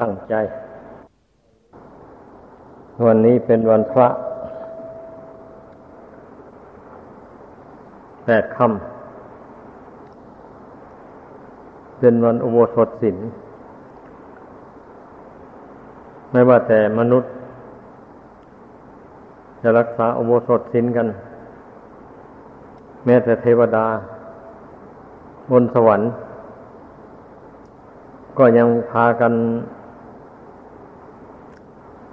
ตั้งใจ วันนี้เป็นวันพระแปดคำเป็นวันอุโบสถศีลไม่ว่าแต่มนุษย์ จะรักษาอุโบสถศีลกัน แม้แต่เทวดา บนสวรรค์ก็ยังพากัน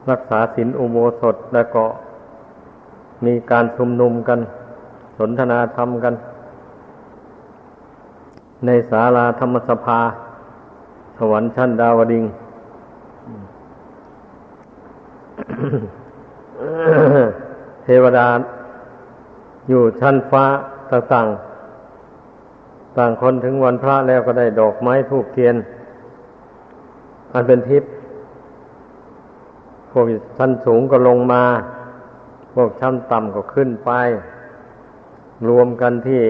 รักษาศีลอุโบสถแล้วก็มีการชุมนุมกัน สนทนาธรรมกัน ในศาลาธรรมสภา สวรรค์ชั้นดาวดิงเทวดาอยู่ชั้นฟ้าต่างๆต่างคนถึงวันพระแล้วก็ได้ดอกไม้ทูบเทียน อันเป็นทิพย์ วกชั้นสูงก็ลงมา พวกชั้นต่ำก็ขึ้นไป รวมกันที่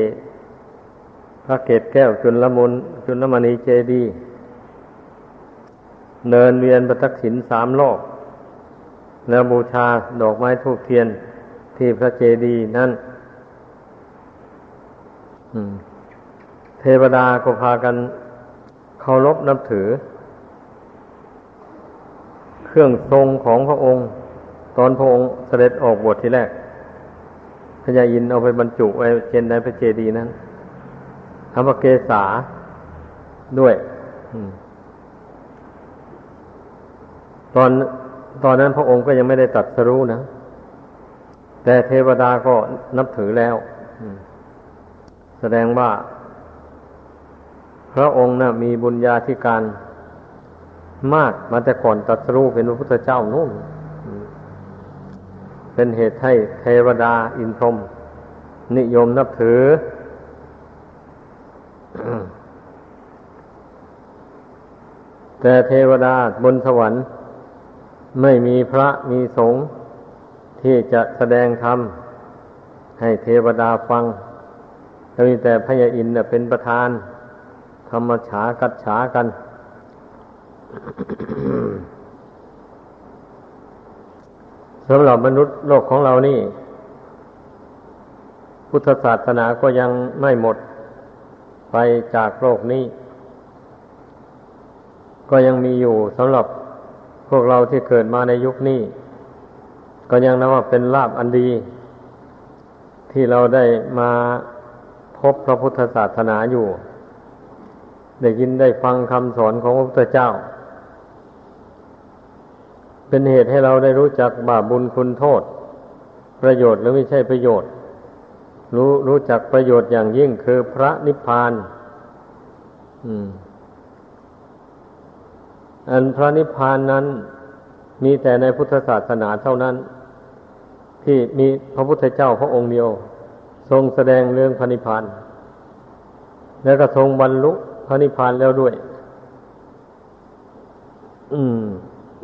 พระเกศแก้วจุลมุนจุลมณีเจดีเนินเวียนประทักษิณสามโลก แล้วบูชาดอกไม้ทูกเทียนที่พระเจดีนั่นเทวดาก็พากันเคารพนับถือ เครื่องทรงของพระองค์ ตอนพระองค์เสด็จออกบวชทีแรกพญายินเอาไปบรรจุไว้เจนในพระเจดีย์นั้นทำพระเกศาด้วยตอนตอนนั้นพระองค์ก็ยังไม่ได้ตัดสรู้นะ แต่เทวดาก็นับถือแล้วแสดงว่า พระองค์นะ่ะมีบุญญาธิการ มาก มาแต่ก่อนตัดสู้เป็นพระพุทธเจ้านู่นเป็นเหตุให้เทวดาอินทรมนิยมนับถือ แต่เทวดาบนสวรรค์ ไม่มีพระมีสงฆ์ที่จะแสดงธรรมให้เทวดาฟังมีแต่พระยาอินเป็นประธานธรรมฉากัดฉากัน สำหรับมนุษย์โลกของเรานี่ พุทธศาสนาก็ยังไม่หมดไปจากโลกนี้ ก็ยังมีอยู่สำหรับพวกเราที่เกิดมาในยุคนี้ ก็ยังนับว่าเป็นลาบอันดี ที่เราได้มาพบพระพุทธศาสนาอยู่ ได้ยินได้ฟังคำสอนของพระพุทธเจ้า เป็นเหตุให้เราได้รู้จักบาปบุญคุณโทษ ประโยชน์หรือไม่ใช่ประโยชน์ รู้รู้จักประโยชน์อย่างยิ่งคือพระนิพพานอันพระนิพพานนั้น มีแต่ในพุทธศาสนาเท่านั้น ที่มีพระพุทธเจ้าพระองค์เดียว ทรงแสดงเรื่องพระนิพพานแล้วก็ทรงบรรลุพระนิพพานแล้วด้วย อืม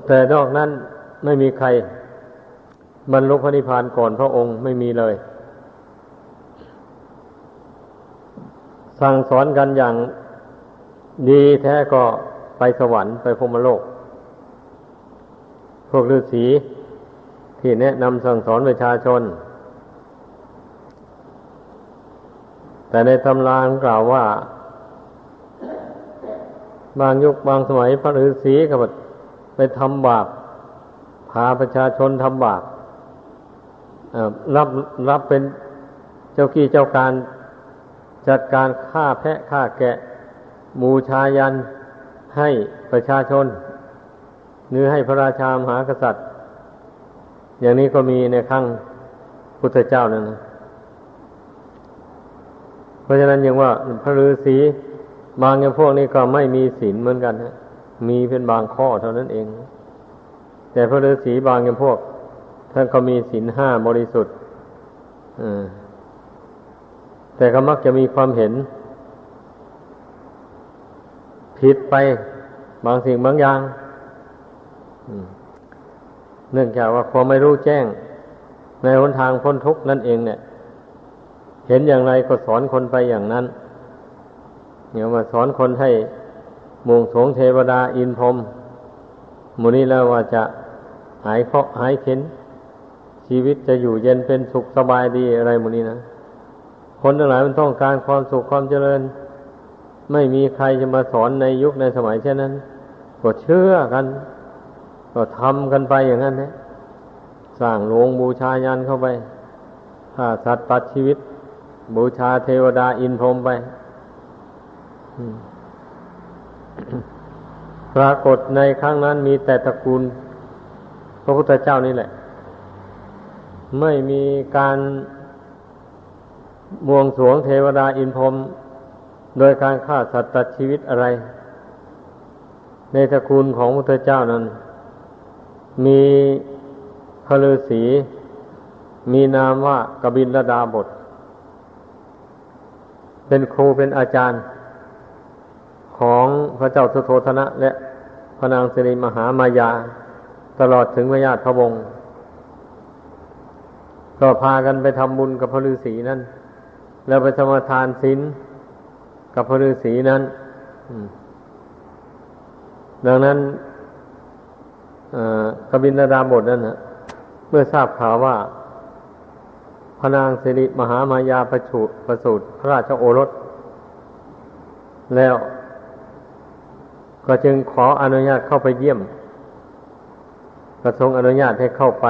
แต่นอกนั้นไม่มีใคร บรรลุพระนิพพานก่อนพระองค์ไม่มีเลย สั่งสอนกันอย่างดีแท้ก็ไปสวรรค์ไปพรมโลก พวกฤาษีที่แนะนำสั่งสอนประชาชน แต่ในตำรากล่าวว่า บางยุคบางสมัยพระฤาษีกับ ทำบาปพาประชาชนทำบาปรับรับเป็นเจ้ากี้เจ้าการจัดการฆ่าแพะฆ่าแกะบูชายันให้ประชาชน หรือให้พระราชามหากษัตริย์ อย่างนี้ก็มีในครั้งพุทธเจ้านั่นนะเพราะฉะนั้นยังว่าพระฤาษีบางอย่างพวกนี้ก็ไม่มีศีลเหมือนกันนะ มีเป็นบางข้อเท่านั้นเอง แต่พระฤาษีบางอย่างพวก ท่านก็มีศีลห้าบริสุทธิ์แต่ก็มักจะมีความเห็น ผิดไปบางสิ่งบางอย่างเนื่องจากว่าความไม่รู้แจ้ง ในหนทางพ้นทุกข์นั่นเองเนี่ย เห็นอย่างไรก็สอนคนไปอย่างนั้นเนี่ยวมาสอนคนให้ มงสงเทวดาอินพรมมูนี้แล้วว่าจะหายเคราะห์หายเข็น ชีวิตจะอยู่เย็นเป็นสุขสบายดีอะไรมูนี้นะคนทั้งหลายมันต้องการความสุขความเจริญ ไม่มีใครจะมาสอนในยุคในสมัยเช่นนั้นก็เชื่อกัน ก็ทำกันไปอย่างนั้นนะสร้างโรงบูชายันเข้าไปฆ่าสัตว์ตัดชีวิต บูชาเทวดาอินพรหมไป ปรากฏในครั้งนั้นมีแต่ตระกูล พระพุทธเจ้านี่แหละ ไม่มีการบวงสวงเทวดาอินพรหมโดยการฆ่าสัตว์ตัดชีวิตอะไร ในตระกูลของพระพุทธเจ้านั้น มีพระฤาษีมีนามว่ากบินรดาบท เป็นครูเป็นอาจารย์ ของพระเจ้าสุโธธนะ และพระนางสิริมหามายา ตลอดถึงพระญาติพระวงศ์ก็พากันไปทำบุญกับพระฤาษีนั้นแล้วไปสมาทานศีลกับพระฤาษีนั้นดังนั้นกบินรดาบทนั้นนะเมื่อทราบข่าวว่าพระนางสิริมหามายาประชุประสูตรพระราชโอรส แล้ว ก็จึงขออนุญาตเข้าไปเยี่ยมกระทรงอนุญาตให้เข้าไป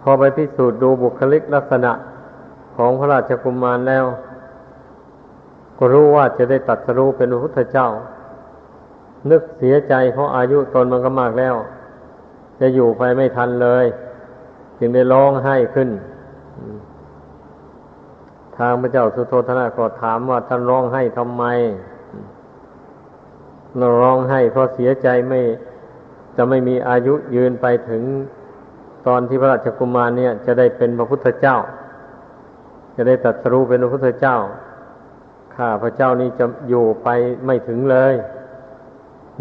พอไปพิสูจน์ดูบุคลิกลักษณะของพระราชกุมมารแล้ว ก็รู้ว่าจะได้ตัดสรู้เป็นพระพุทธเจ้า นึกเสียใจเพราะอายุตนมันก็มากแล้ว จะอยู่ไปไม่ทันเลย จึงได้ร้องไห้ขึ้น ทางพระเจ้าสุโธทนะก็ถามว่าท่านร้องไห้ทำไม ราร้องไห้เพราะเสียใจไม่จะไม่มีอายุยืนไปถึงตอนที่พระราชกุมารเนี่ย จะได้เป็นพระพุทธเจ้า จะได้ตรัสรู้เป็นพระพุทธเจ้าข้าพระเจ้านี้จะอยู่ไปไม่ถึงเลย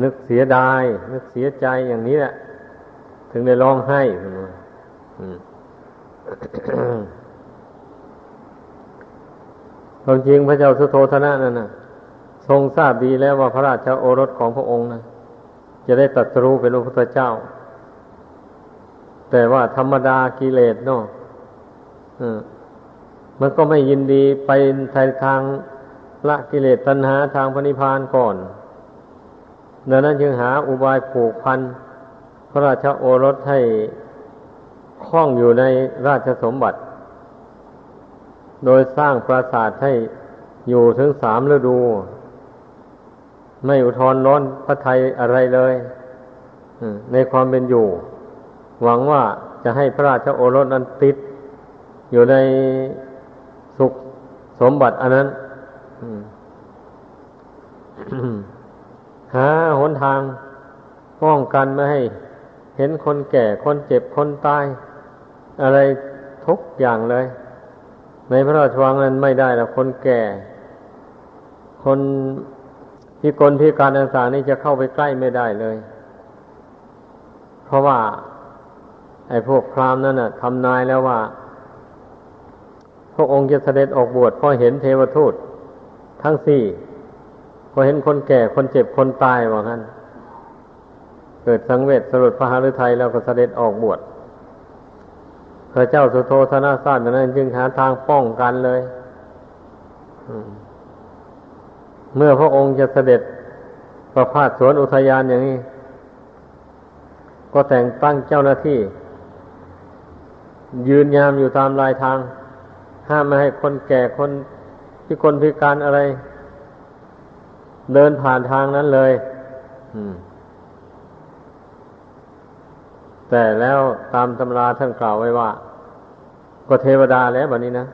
นึกเสียดาย นึกเสียใจอย่างนี้แหละ ถึงได้ร้องไห้ความจริงพระเจ้าสุโธธนะนั่นนะ ทรงทราบดีแล้วว่าพระราชาโอรสของพระองค์นะจะได้ตัดรู้เป็นพระพุทธเจ้า แต่ว่าธรรมดากิเลสเนาะมันก็ไม่ยินดีไปทางทางละกิเลสตัณหาทางพระนิพพานก่อนดังนั้นจึงหาอุบายผูกพันพระราชาโอรสให้คล้องอยู่ในราชสมบัติ โดยสร้างปราสาทให้อยู่ถึงสามฤดู ไม่อุทธรร้อนพระไทยอะไรเลยในความเป็นอยู่ หวังว่าจะให้พระราชโอรสนั้นติด อยู่ในสุขสมบัติอันนั้นหาหนทางป้องกันไม่ให้ เห็นคนแก่คนเจ็บคนตาย อะไรทุกอย่างเลย ในพระราชวังนั้นไม่ได้แล้วคนแก่ คน พิกลพิการต่างๆนี่จะเข้าไปใกล้ไม่ได้เลย เพราะว่า ไอ้พวกพราหมณ์นั่นน่ะทำนายแล้วว่าพระองค์จะเสด็จออกบวชพอเห็นเทวทูตทั้งสี่พอเห็นคนแก่คนเจ็บคนตายว่างั้น เกิดสังเวชสลดพระหฤทัยแล้วก็เสด็จออกบวชพระเจ้าสุโธธนาสาตร์นั้นจึงหาทางป้องกันเลย เมื่อพระองค์จะเสด็จประพาสสวนอุทยานอย่างนี้ ก็แต่งตั้งเจ้าหน้าที่ ยืนยามอยู่ตามลายทาง ห้ามไม่ให้คนแก่คนที่คนพิการอะไร เดินผ่านทางนั้นเลยแต่แล้วตามตำราท่านกล่าวไว้ว่า ก็เทวดาแล้วแบบนี้นะ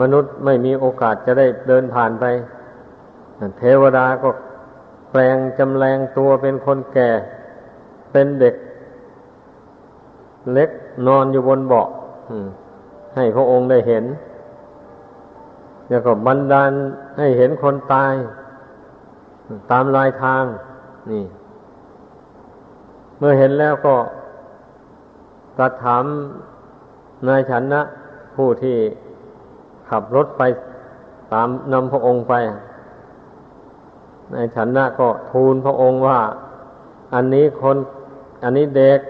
มนุษย์ไม่มีโอกาสจะได้เดินผ่านไป เทวดาก็แปลงจำแรงตัวเป็นคนแก่ เป็นเด็ก เล็กนอนอยู่บนเบาะให้พระองค์ได้เห็น แล้วก็บันดาลให้เห็นคนตาย ตามลายทาง นี่ เมื่อเห็นแล้วก็ตัดถามนายฉันนะ ผู้ที่ขับรถไปตามนำพระองค์ไป ในายฉันนะก็ทูลพระองค์ว่า อันนี้คน อันนี้เด็ก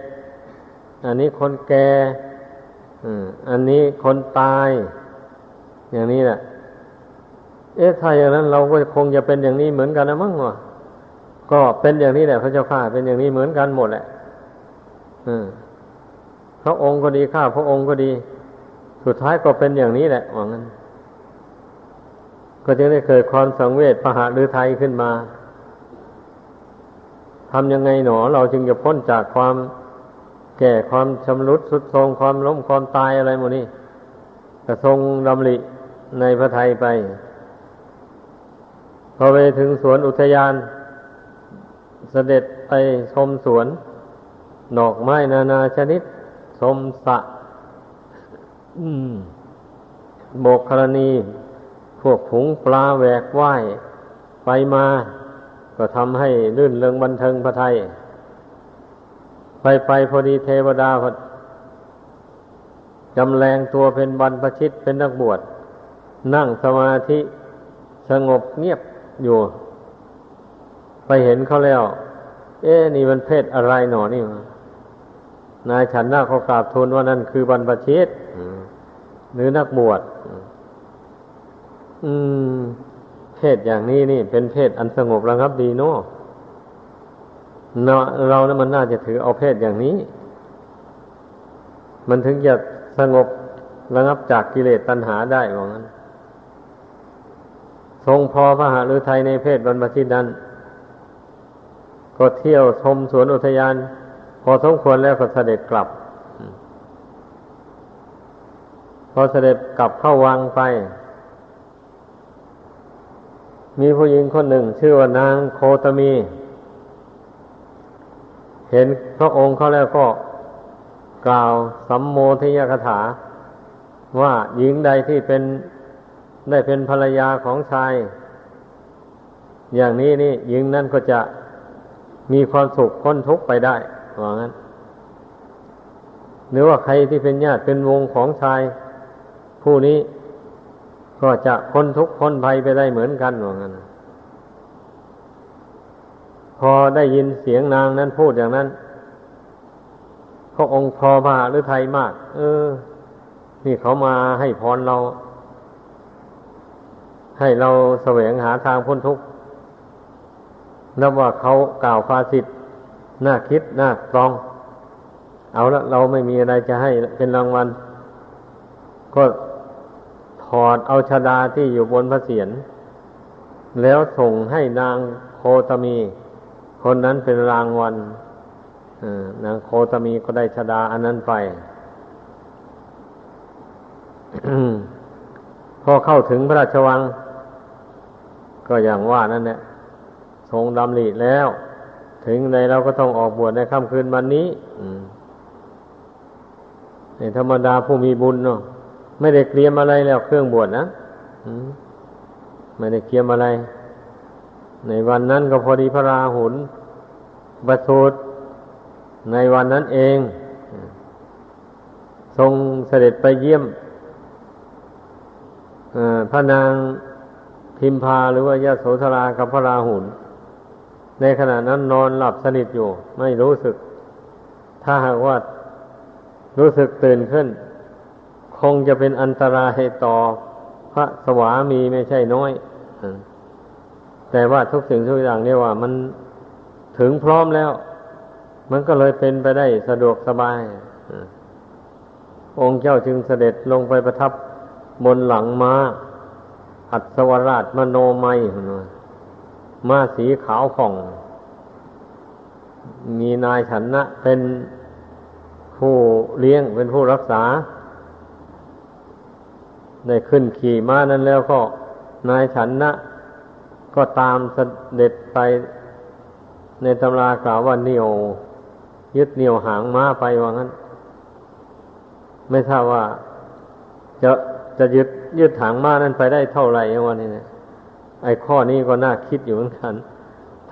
อันนี้คนแก่อันนี้คนตาย อย่างนี้แหละเอ๊ะถ้าอย่างนั้นเราก็คงจะเป็นอย่างนี้เหมือนกันนะมั้งวะก็เป็นอย่างนี้แหละพระเจ้าข้าเป็นอย่างนี้เหมือนกันหมดแหละพระองค์ก็ดีข้าพระองค์ก็ดี สุดท้ายก็เป็นอย่างนี้แหละว่างั้น ก็จึงได้เกิดความสังเวชพระหฤทัยขึ้นมาทำยังไงหนอ เราจึงจะพ้นจากความแก่ความชำรุดสุดทรมความล้มความตายอะไรหมดนี่กระทรงดำริในพระไทยไป พอไปถึงสวนอุทยานเสด็จไปชมสวนดอกไม้นานาชนิด ชมสะโบกครณี พวกผงปลาแหวกว่ายไปมา ก็ทำให้ลื่นเริงบันเทิงพระไทย ไปไปพอดีเทวดาพจำแรงตัวเป็นบรรพชิตเป็นนักบวช นั่งสมาธิสงบเงียบอยู่ ไปเห็นเขาแล้ว เอ๊นี่มันเพศอะไรหนอนี่มานายฉันหน้าเขากราบทูลว่านั่นคือบรรพชิตหรือนักบวช อืม เพศอย่างนี้นี่ เป็นเพศอันสงบระงับดีเนาะเนาเรานะมันน่าจะถือเอาเพศอย่างนี้ มันถึงจะสงบระงับจากกิเลสตัณหาได้ว่างั้น ทรงพอพระหฤทัยในเพศบรรพชิตนั้น ก็เที่ยวชมสวนอุทยาน พอสมควรแล้วก็เสด็จกลับ พอเสด็จกลับเข้าวังไป มีผู้หญิงคนหนึ่ง ชื่อว่านางโคตมี เห็นพระองค์เขาแล้วก็กล่าวสัมโมทิยคถา ว่าหญิงใดที่เป็นได้เป็นภรรยาของชาย อย่างนี้นี่หญิงนั่นก็จะมีความสุขพ้นทุกข์ไปได้ว่างั้น หรือว่าใครที่เป็นญาติเป็นวงของชาย ผู้นี้ ก็จะพ้นทุกข์พ้นภัยไปได้เหมือนกันว่างั้นพอได้ยินเสียงนางนั้นพูดอย่างนั้นพระองค์พอพาหรือไทยมาก เออ นี่เขามาให้พรเรา ให้เราแสวงหาทางพ้นทุกข์นับว่าเขากล่าวภาสิทธ์น่าคิดน่าตรอง เอาละเราไม่มีอะไรจะให้เป็นรางวัล ก็ ถอดเอาชดาที่อยู่บนพระเศียรแล้วส่งให้นางโคตมี คนนั้นเป็นรางวัลนางโคตมีก็ได้ชดาอันนั้นไปพอเข้าถึงพระราชวัง ก็อย่างว่านั่นแหละทรงดำริแล้ว ถึงในเราก็ต้องออกบวชในค่ำคืนวันนี้ในธรรมดาผู้มีบุญเนาะ ไม่ได้เตรียมอะไรแล้วเครื่องบวชนะไม่ได้เตรียมอะไร ในวันนั้นก็พอดีพระราหุลประสูตในวันนั้นเอง ทรงเสด็จไปเยี่ยมพระนางพิมพาหรือว่ายาโสธรากับพระราหุลในขณะนั้นนอนหลับสนิทอยู่ ไม่รู้สึก ถ้าหากว่ารู้สึกตื่นขึ้น คงจะเป็นอันตรายต่อพระสวามีไม่ใช่น้อย แต่ว่าทุกสิ่งทุกอย่างเนี่ยว่า มันถึงพร้อมแล้ว มันก็เลยเป็นไปได้สะดวกสบาย องค์เจ้าจึงเสด็จลงไปประทับบนหลังมา้า อัศวราชมโนไมยม้าสีขาวผ่อง มีนายฉันนะเป็นผู้เลี้ยงเป็นผู้รักษา ได้ขึ้นขี่ม้านั้นแล้วก็นายฉันนะ ก็ตามเสด็จไปในตำรากล่าวว่าเหนียวยึดเหนียวหางม้าไปว่างั้น ไม่ทราบว่า จะจะยึดยึดหางม้านั้นไปได้เท่าไหร่วันนี้เนี่ยไอ้ข้อนี้ก็น่าคิดอยู่เหมือนกัน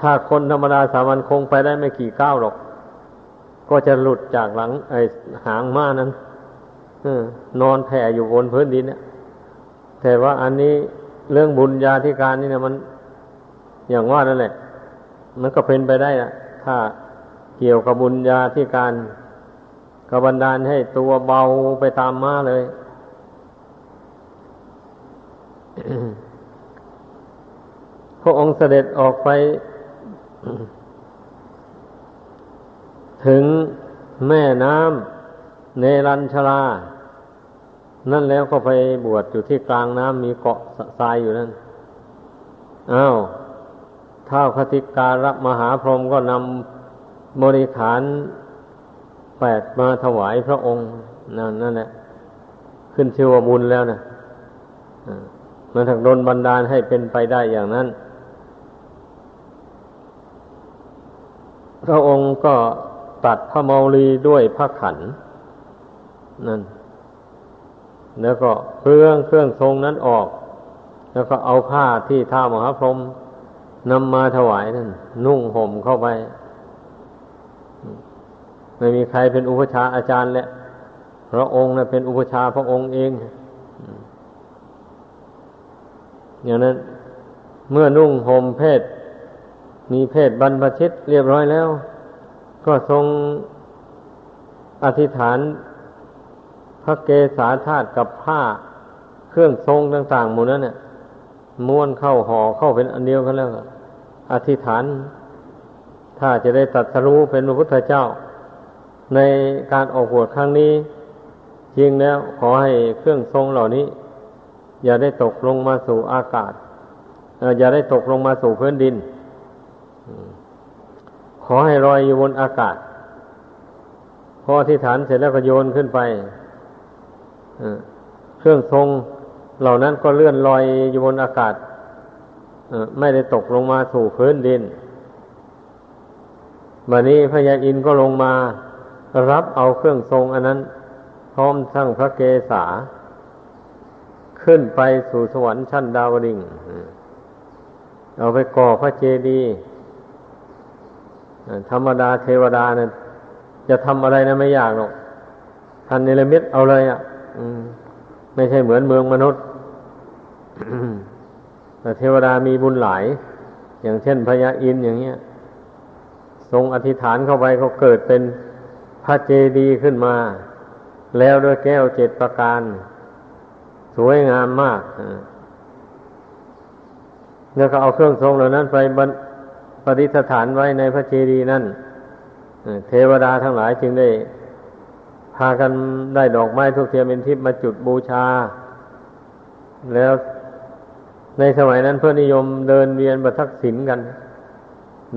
ถ้าคนธรรมดาสามัญคงไปได้ไม่กี่ก้าวหรอก ก็จะหลุดจากหลัง ไอ้หางม้านั้นนอนแผ่อยู่บนพื้นดินเนี่ย แต่ว่าอันนี้เรื่องบุญญาธิการนี่นะมัน อย่างว่านั่นแหละ มันก็เป็นไปได้นะถ้าเกี่ยวกับบุญญาธิการกบันดาลให้ตัวเบาไปตามมาเลย พระองค์เสด็จออกไปถึงแม่น้ำเนรัญชลา นั่นแล้วก็ไปบวชอยู่ที่กลางน้ำมีเกาะทรายอยู่นั่นอ้าวท้าวคติการะมหาพรหมก็นำบริขารแปดมาถวายพระองค์ นั่นนั่นแหละขึ้นชื่อว่าบุญแล้วนะมันถักโดนบันดาลให้เป็นไปได้อย่างนั้น พระองค์ก็ตัดพระเมาลีด้วยพระขัน นั่น แล้วก็เครื่องเครื่องทรงนั้นออก แล้วก็เอาผ้าที่ท่ามหาพรหมนำมาถวายนั่นนุ่งห่มเข้าไป ไม่มีใครเป็นอุปชาอาจารย์แหละพระองค์นะเป็นอุปชาพระองค์เองอย่างนั้น เมื่อนุ่งห่มเพศ มีเพศบรรพชิตเรียบร้อยแล้ว ก็ทรงอธิษฐาน ระเกศาธาตุกับผ้าเครื่องทรงต่างๆหมดนั้นเนี่ยม้วนเข้าห่อเข้าเป็นอันเดียวกันแล้วอธิษฐาน ถ้าจะได้ตัดสรู้เป็นพระพุทธเจ้า ในการออกบวชครั้งนี้จริงแล้วขอให้เครื่องทรงเหล่านี้ อย่าได้ตกลงมาสู่อากาศอย่าได้ตกลงมาสู่พื้นดิน ขอให้ลอยอยู่บนอากาศ พอที่ฐานเสร็จแล้วก็โยนขึ้นไป เครื่องทรงเหล่านั้นก็เลื่อนลอยอยู่บนอากาศไม่ได้ตกลงมาสู่พื้นดินบัดนี้พญาอินก็ลงมารับเอาเครื่องทรงอันนั้น พร้อมทั้งพระเกศาขึ้นไปสู่สวรรค์ชั้นดาวดิงเอาไปก่อพระเจดีย์ธรรมดาเทวดานะ่ะจะทำอะไรนะไม่ยากหรอกท่านนิรมิตเอาเลยอะ่ะ ไม่ใช่เหมือนเมืองมนุษย์แต่เทวดามีบุญหลาย อย่างเช่นพญาอินอย่างเงี้ย ทรงอธิษฐานเข้าไปเขาเกิดเป็นพระเจดีย์ขึ้นมา แล้วด้วยแก้วเจ็ดประการ สวยงามมากแล้วก็เอาเครื่องทรงเหล่านั้นไปปฏิสถานไว้ในพระเจดีย์นั่นเทวดาทั้งหลายจึงได้ พากันได้ดอกไม้ทุกเทียมเป็นทิพย์มาจุดบูชา แล้วในสมัยนั้นเพื่อนิยมเดินเวียนประทักษิณกัน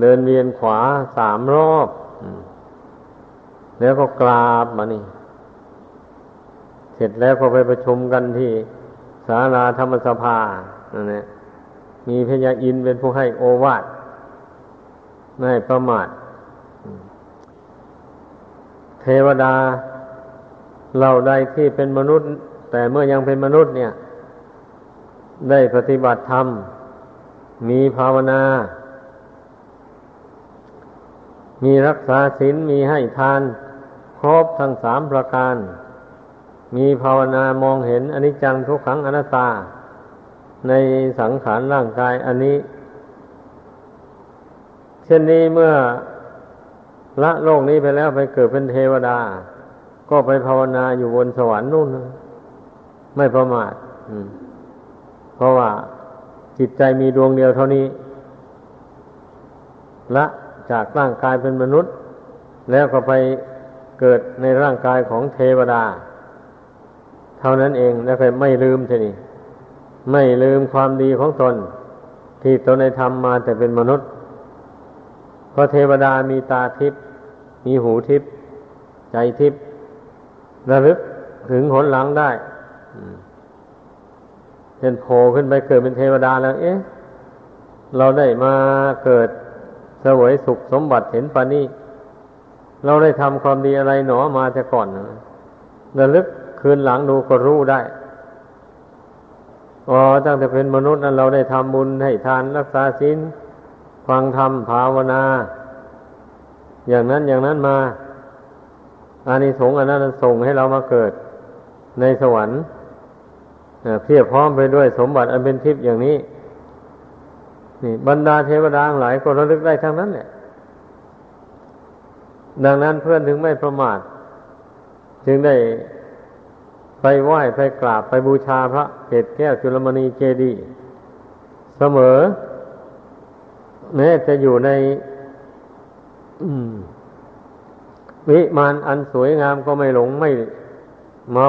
เดินเวียนขวาสามรอบแล้วก็กราบมานี่ เสร็จแล้วก็ไปประชุมกันที่ศาลาธรรมสภานั่นแหละมีพญาอินเป็นผู้ให้โอวาทไม่ประมาทเทวดา เหล่าใดที่เป็นมนุษย์ แต่เมื่อยังเป็นมนุษย์เนี่ย ได้ปฏิบัติธรรม มีภาวนา มีรักษาศีลมีให้ทาน ครบทั้งสามประการ มีภาวนามองเห็นอนิจจังทุกขังอนัตตา ในสังขารร่างกายอันนี้ เช่นนี้เมื่อละโลกนี้ไปแล้วไปเกิดเป็นเทวดา ก็ไปภาวนาอยู่บนสวรรค์นู่นไม่ประมาทเพราะว่าจิตใจมีดวงเดียวเท่านี้ละจากร่างกายเป็นมนุษย์ แล้วก็ไปเกิดในร่างกายของเทวดา เท่านั้นเองแล้วก็ไม่ลืมทีนี้ไม่ลืมความดีของตน ที่ตนได้ทำมาแต่เป็นมนุษย์ เพราะเทวดามีตาทิพย์มีหูทิพย์ใจทิพย์ ระลึกถึงหนหลังได้เป็นโผล่ขึ้นไปเกิดเป็นเทวดาแล้ว เอ๊ะ เราได้มาเกิดสวยสุขสมบัติเห็นปานี้ เราได้ทำความดีอะไรหนอมาแต่ก่อนระลึกคืนหลังดูก็รู้ได้อ๋อตั้งแต่เป็นมนุษย์นั้นเราได้ทำบุญให้ทานรักษาศีลฟังธรรมภาวนา อย่างนั้นอย่างนั้นมา อานิสงส์อันนั้นส่งให้เรามาเกิดในสวรรค์เพียบพร้อมไปด้วยสมบัติอันเป็นทิพย์อย่างนี้ นี่บรรดาเทวดาหลายก็ระลึกได้ทั้งนั้นแหละดังนั้นเพื่อนถึงไม่ประมาท จึงได้ไปไหว้ไปกราบไปบูชาพระเกศแก้วจุลมณีเจดีเสมอแม้จะอยู่ใน วิมานอันสวยงามก็ไม่หลงไม่เมา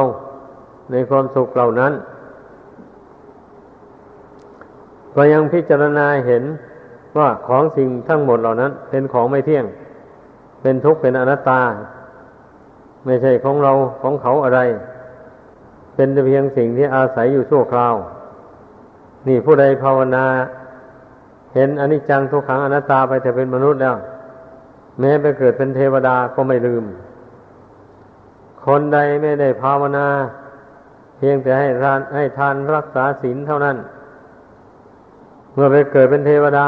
ในความสุขเหล่านั้นก็ยังพิจารณาเห็นว่าของสิ่งทั้งหมดเหล่านั้น เป็นของไม่เที่ยง เป็นทุกข์เป็นอนัตตา ไม่ใช่ของเราของเขาอะไร เป็นแต่เพียงสิ่งที่อาศัยอยู่ชั่วคราว นี่ผู้ใดภาวนา เห็นอนิจจังทุกขังอนัตตาไปแต่เป็นมนุษย์แล้ว แม้ไปเกิดเป็นเทวดาก็ไม่ลืม คนใดไม่ได้ภาวนา เพียงแต่ให้ทานให้ทานรักษาศีลเท่านั้น เมื่อไปเกิดเป็นเทวดา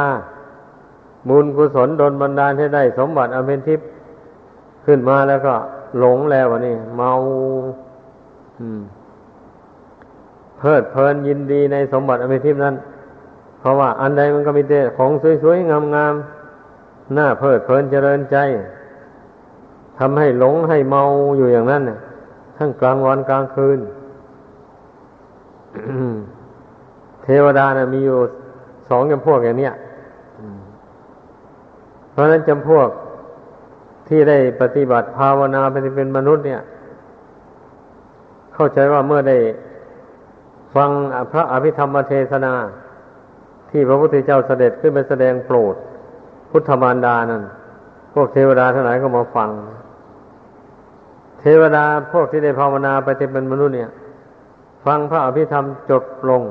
บุญกุศลดลบันดาลให้ได้สมบัติอเมนทิพย์ขึ้นมาแล้วก็หลงแล้ววะนี่เมาเพลิดเพลินยินดีในสมบัติอเมทิพนั้น เพราะว่าอันใดมันก็มีแต่ของสวยๆงามๆ หน้าเพลิดเพลินเจริญใจทำให้หลงให้เมาอยู่อย่างนั้นทั้งกลางวันกลางคืน เทวดานะมีอยู่สองจำพวกอย่างเนี้ยเพราะนั้นจำพวกที่ได้ปฏิบัติภาวนาเป็นมนุษย์เนี่ย เข้าใจว่าเมื่อได้ฟังพระอภิธรรมเทศนา ที่พระพุทธเจ้าเสด็จขึ้นไปแสดงโปรด พุทธมารดานั่น พวกเทวดาทั้งหลายก็มาฟัง เทวดาพวกที่ได้ภาวนาไปเป็นมนุษย์เนี่ย ฟังพระอภิธรรมจบลง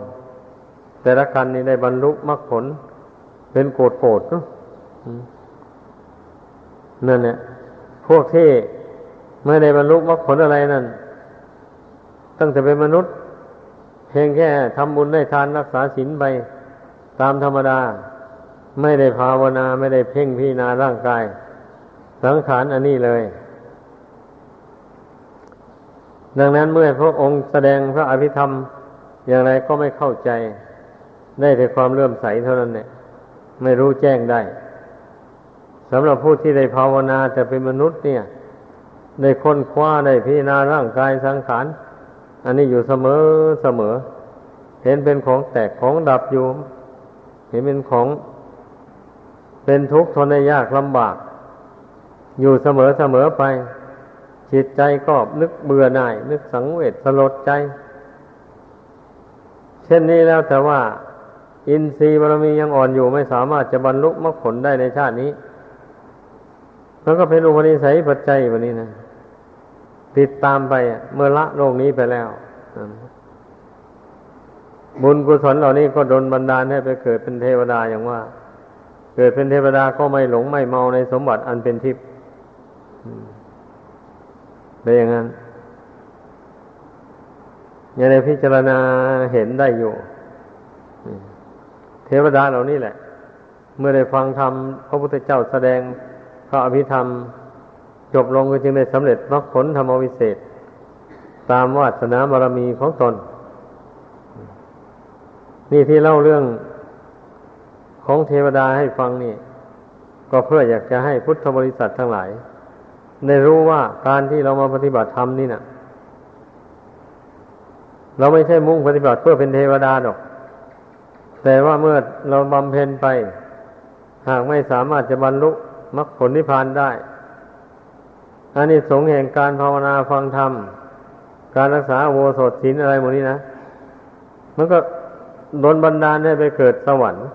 แต่ละกันนี้ได้บรรลุมรรคผล เป็นโกรธโกรธนั่นเนี่ยพวกที่ไม่ได้บรรลุมรรคผลอะไรนั่น ตั้งแต่เป็นมนุษย์ เพียงแค่ทำบุญได้ทานรักษาศีลไปตามธรรมดา ไม่ได้ภาวนาไม่ได้เพ่งพิจารณาร่างกาย สังขารอันนี้เลย ดังนั้นเมื่อพระองค์แสดงพระอภิธรรมอย่างไรก็ไม่เข้าใจ ได้แต่ความเลื่อมใสเท่านั้นเนี่ยไม่รู้แจ้งได้สำหรับผู้ที่ได้ภาวนาแต่เป็นมนุษย์เนี่ย ได้ค้นคว้าได้พิจารณาร่างกายสังขารอันนี้อยู่เสมอเสมอ เห็นเป็นของแตกของดับอยู่ เห็นเป็นของ เป็นทุกข์ทนได้ยากลำบาก อยู่เสมอเสมอไป จิตใจก็นึกเบื่อหน่าย นึกสังเวชสลดใจ เช่นนี้แล้วแต่ว่า อินทรีย์บารมียังอ่อนอยู่ไม่สามารถจะบรรลุมรรคผลได้ในชาตินี้แล้วก็เป็นอุปนิสัยปัจจัยวันนี้นะติดตามไปเมื่อละโลกนี้ไปแล้วบุญกุศลเหล่านี้ก็ดลบันดาลให้ไปเกิดเป็นเทวดาอย่างว่า เกิดเป็นเทวดาก็ไม่หลงไม่เมาในสมบัติอันเป็นทิพย์เป็นอย่างนั้นยังในพิจารณาเห็นได้อยู่ เทวดาเหล่านี้แหละ เมื่อได้ฟังธรรมพระพุทธเจ้าแสดงพระอภิธรรม จบลงก็จึงได้สำเร็จมรรคผลธรรมวิเศษ ตามวาสนาบารมีของตน นี่ที่เล่าเรื่อง ของเทวดาให้ฟังนี่ ก็เพื่ออยากจะให้พุทธบริษัททั้งหลาย ได้รู้ว่าการที่เรามาปฏิบัติธรรมนี่นะเราไม่ใช่มุ่งปฏิบัติเพื่อเป็นเทวดาหรอก แต่ว่าเมื่อเราบำเพ็ญไป หากไม่สามารถจะบรรลุมรรคผลนิพพานได้อันนี้สงแห่งการภาวนาฟังธรรม การรักษาโวสถศีลอะไรหมดนี้นะ มันก็โดนบันดาลให้ไปเกิดสวรรค์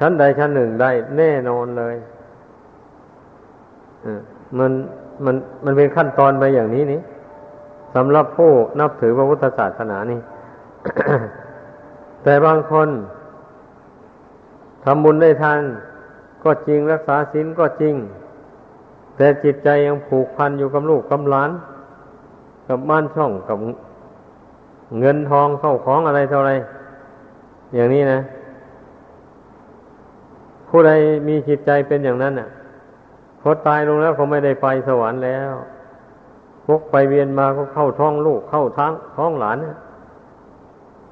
ชั้นใดชั้นหนึ่งได้แน่นอนเลยมันมันมันเป็นขั้นตอนไปอย่างนี้นี่สำหรับผู้นับถือพระพุทธศาสนานี่ แต่บางคนทำบุญได้ทานก็จริงรักษาศีลก็จริง แต่จิตใจยังผูกพันอยู่กับลูกกับหลาน กับบ้านช่องกับเงินทองเข้าของอะไรเท่าไรอย่างนี้นะ ผู้ใดมีจิตใจเป็นอย่างนั้นน่ะพอตายลงแล้วเขาไม่ได้ไปสวรรค์แล้วพวกไปเวียนมาก็เข้าท้องลูกเข้าท้องท้องหลาน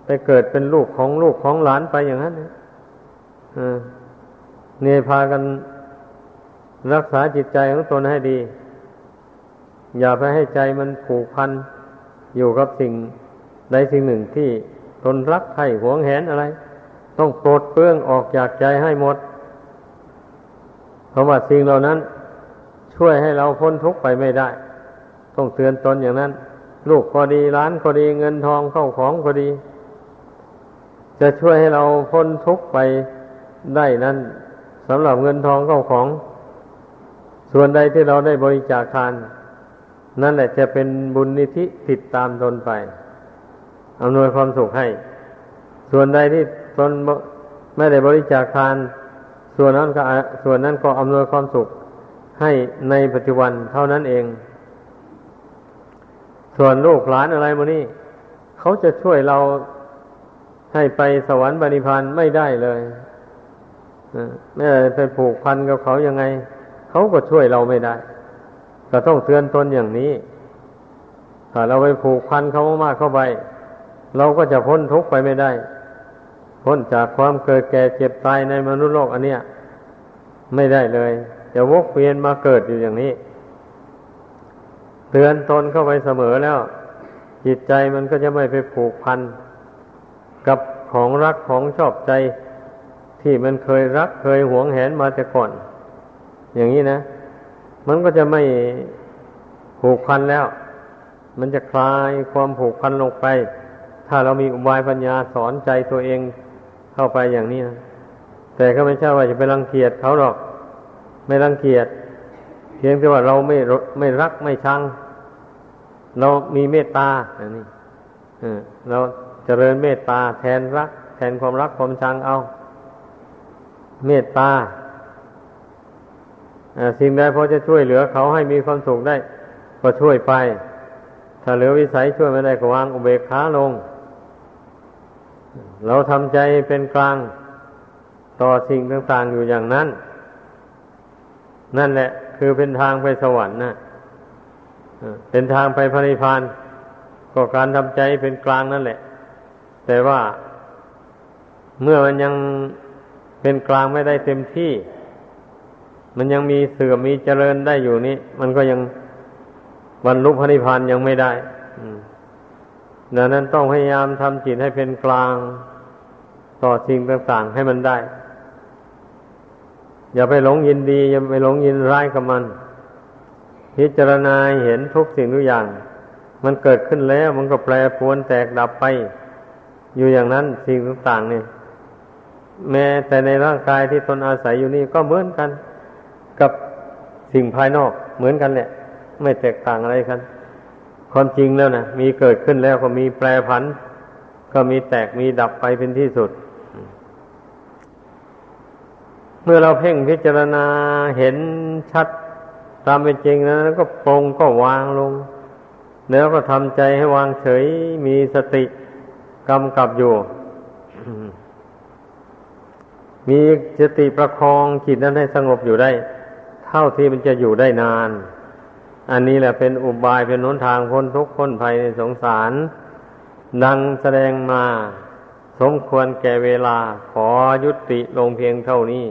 ไปเกิดเป็นลูกของลูกของหลานไปอย่างนั้นเนี่ยเนี่ยพากันรักษาจิตใจของตนให้ดี อย่าไปให้ใจมันผูกพัน อยู่กับสิ่งใดสิ่งหนึ่งที่ตนรักใครหวงแหนอะไร ต้องปลดเปลื้องออกจากใจให้หมด ราะว่าสิ่งเหล่านั้น ช่วยให้เราพ้นทุกข์ไปไม่ได้ ต้องเตือนตนอย่างนั้น ลูกก็ดีร้านก็ดีเงินทองเข้าของก็ดี จะช่วยให้เราพ้นทุกข์ไปได้นั้นสำหรับเงินทองเข้าของ ส่วนใดที่เราได้บริจาคทาน นั่นแหละจะเป็นบุญนิธิติดตามตนไปอำนวยความสุขให้ ส่วนใดที่ตนไม่ได้บริจาคทาน ส่วนนั้นก็ส่วนนั้นก็อำนวยความสุขให้ในปัจจุบันเท่านั้นเอง ส่วนลูกหลานอะไรมานี่เขาจะช่วยเราให้ไปสวรรค์บริพานไม่ได้เลยไม่ไปผูกพันกับเขายังไง เขาก็ช่วยเราไม่ได้ ก็ต้องเตือนตนอย่างนี้ ถ้าเราไปผูกพันเขามากเข้าไป เราก็จะพ้นทุกข์ไปไม่ได้ พ้นจากความเกิดแก่เจ็บตายในมนุษย์โลกอันเนี้ยไม่ได้เลย จะวกเวียนมาเกิดอยู่อย่างนี้ เตือนตนเข้าไปเสมอแล้ว จิตใจมันก็จะไม่ไปผูกพัน กับของรักของชอบใจ ที่มันเคยรักเคยหวงแหนมาแต่ก่อน อย่างนี้นะ มันก็จะไม่ผูกพันแล้ว มันจะคลายความผูกพันลงไป ถ้าเรามีอุบายปัญญาสอนใจตัวเอง เข้าไปอย่างนี้นะแต่ก็ไม่ใช่ว่าจะไปรังเกียจเขาหรอก ไม่รังเกียจเพียงแต่ว่าเราไม่ไม่รักไม่ชัง เรามีเมตตาอย่างนี้เราเจริญเมตตาแทนรัก แทนความรักความชังเอา เมตตาสิ่งใดพอจะช่วยเหลือเขาให้มีความสุขได้ ก็ช่วยไป ถ้าเหลือวิสัยช่วยไม่ได้ก็วางอุเบกขาลง เราทำใจเป็นกลางต่อสิ่งต่าง ๆ อยู่อย่างนั้น นั่นแหละ คือเป็นทางไปสวรรค์นะเป็นทางไปพระนิพพานก็การทำใจเป็นกลางนั่นแหละ แต่ว่าเมื่อมันยังเป็นกลางไม่ได้เต็มที่ มันยังมีเสื่อมมีเจริญได้อยู่นี่ มันก็ยังบรรลุพระนิพพานยังไม่ได้ ดังนั้นต้องพยายามทำจิตให้เป็นกลาง ต่อสิ่งต่างๆให้มันได้ อย่าไปหลงยินดี อย่าไปหลงยินร้ายกับมัน พิจารณาเห็นทุกสิ่งทุกอย่าง มันเกิดขึ้นแล้วมันก็แปรปรวนแตกดับไป อยู่อย่างนั้นสิ่งต่างๆเนี่ยแม้แต่ในร่างกายที่ตนอาศัยอยู่นี่ก็เหมือนกัน กับสิ่งภายนอกเหมือนกันแหละไม่แตกต่างอะไรกัน ความจริงแล้วนะมีเกิดขึ้นแล้วก็มีแปรผัน ก็มีแตกมีดับไปเป็นที่สุด เมื่อเราเพ่งพิจารณาเห็นชัดตามเป็นจริงแล้วก็ปรงก็วางลง แล้วก็ทำใจให้วางเฉยมีสติกำกับอยู่ มีสติประคองจิตนั้นให้สงบอยู่ได้ เท่าที่มันจะอยู่ได้นาน อันนี้แหละเป็นอุบายเป็นหนทางพ้นทุกข์พ้นภัยในสงสาร ดังแสดงมา สมควรแก่เวลาขอยุติลงเพียงเท่านี้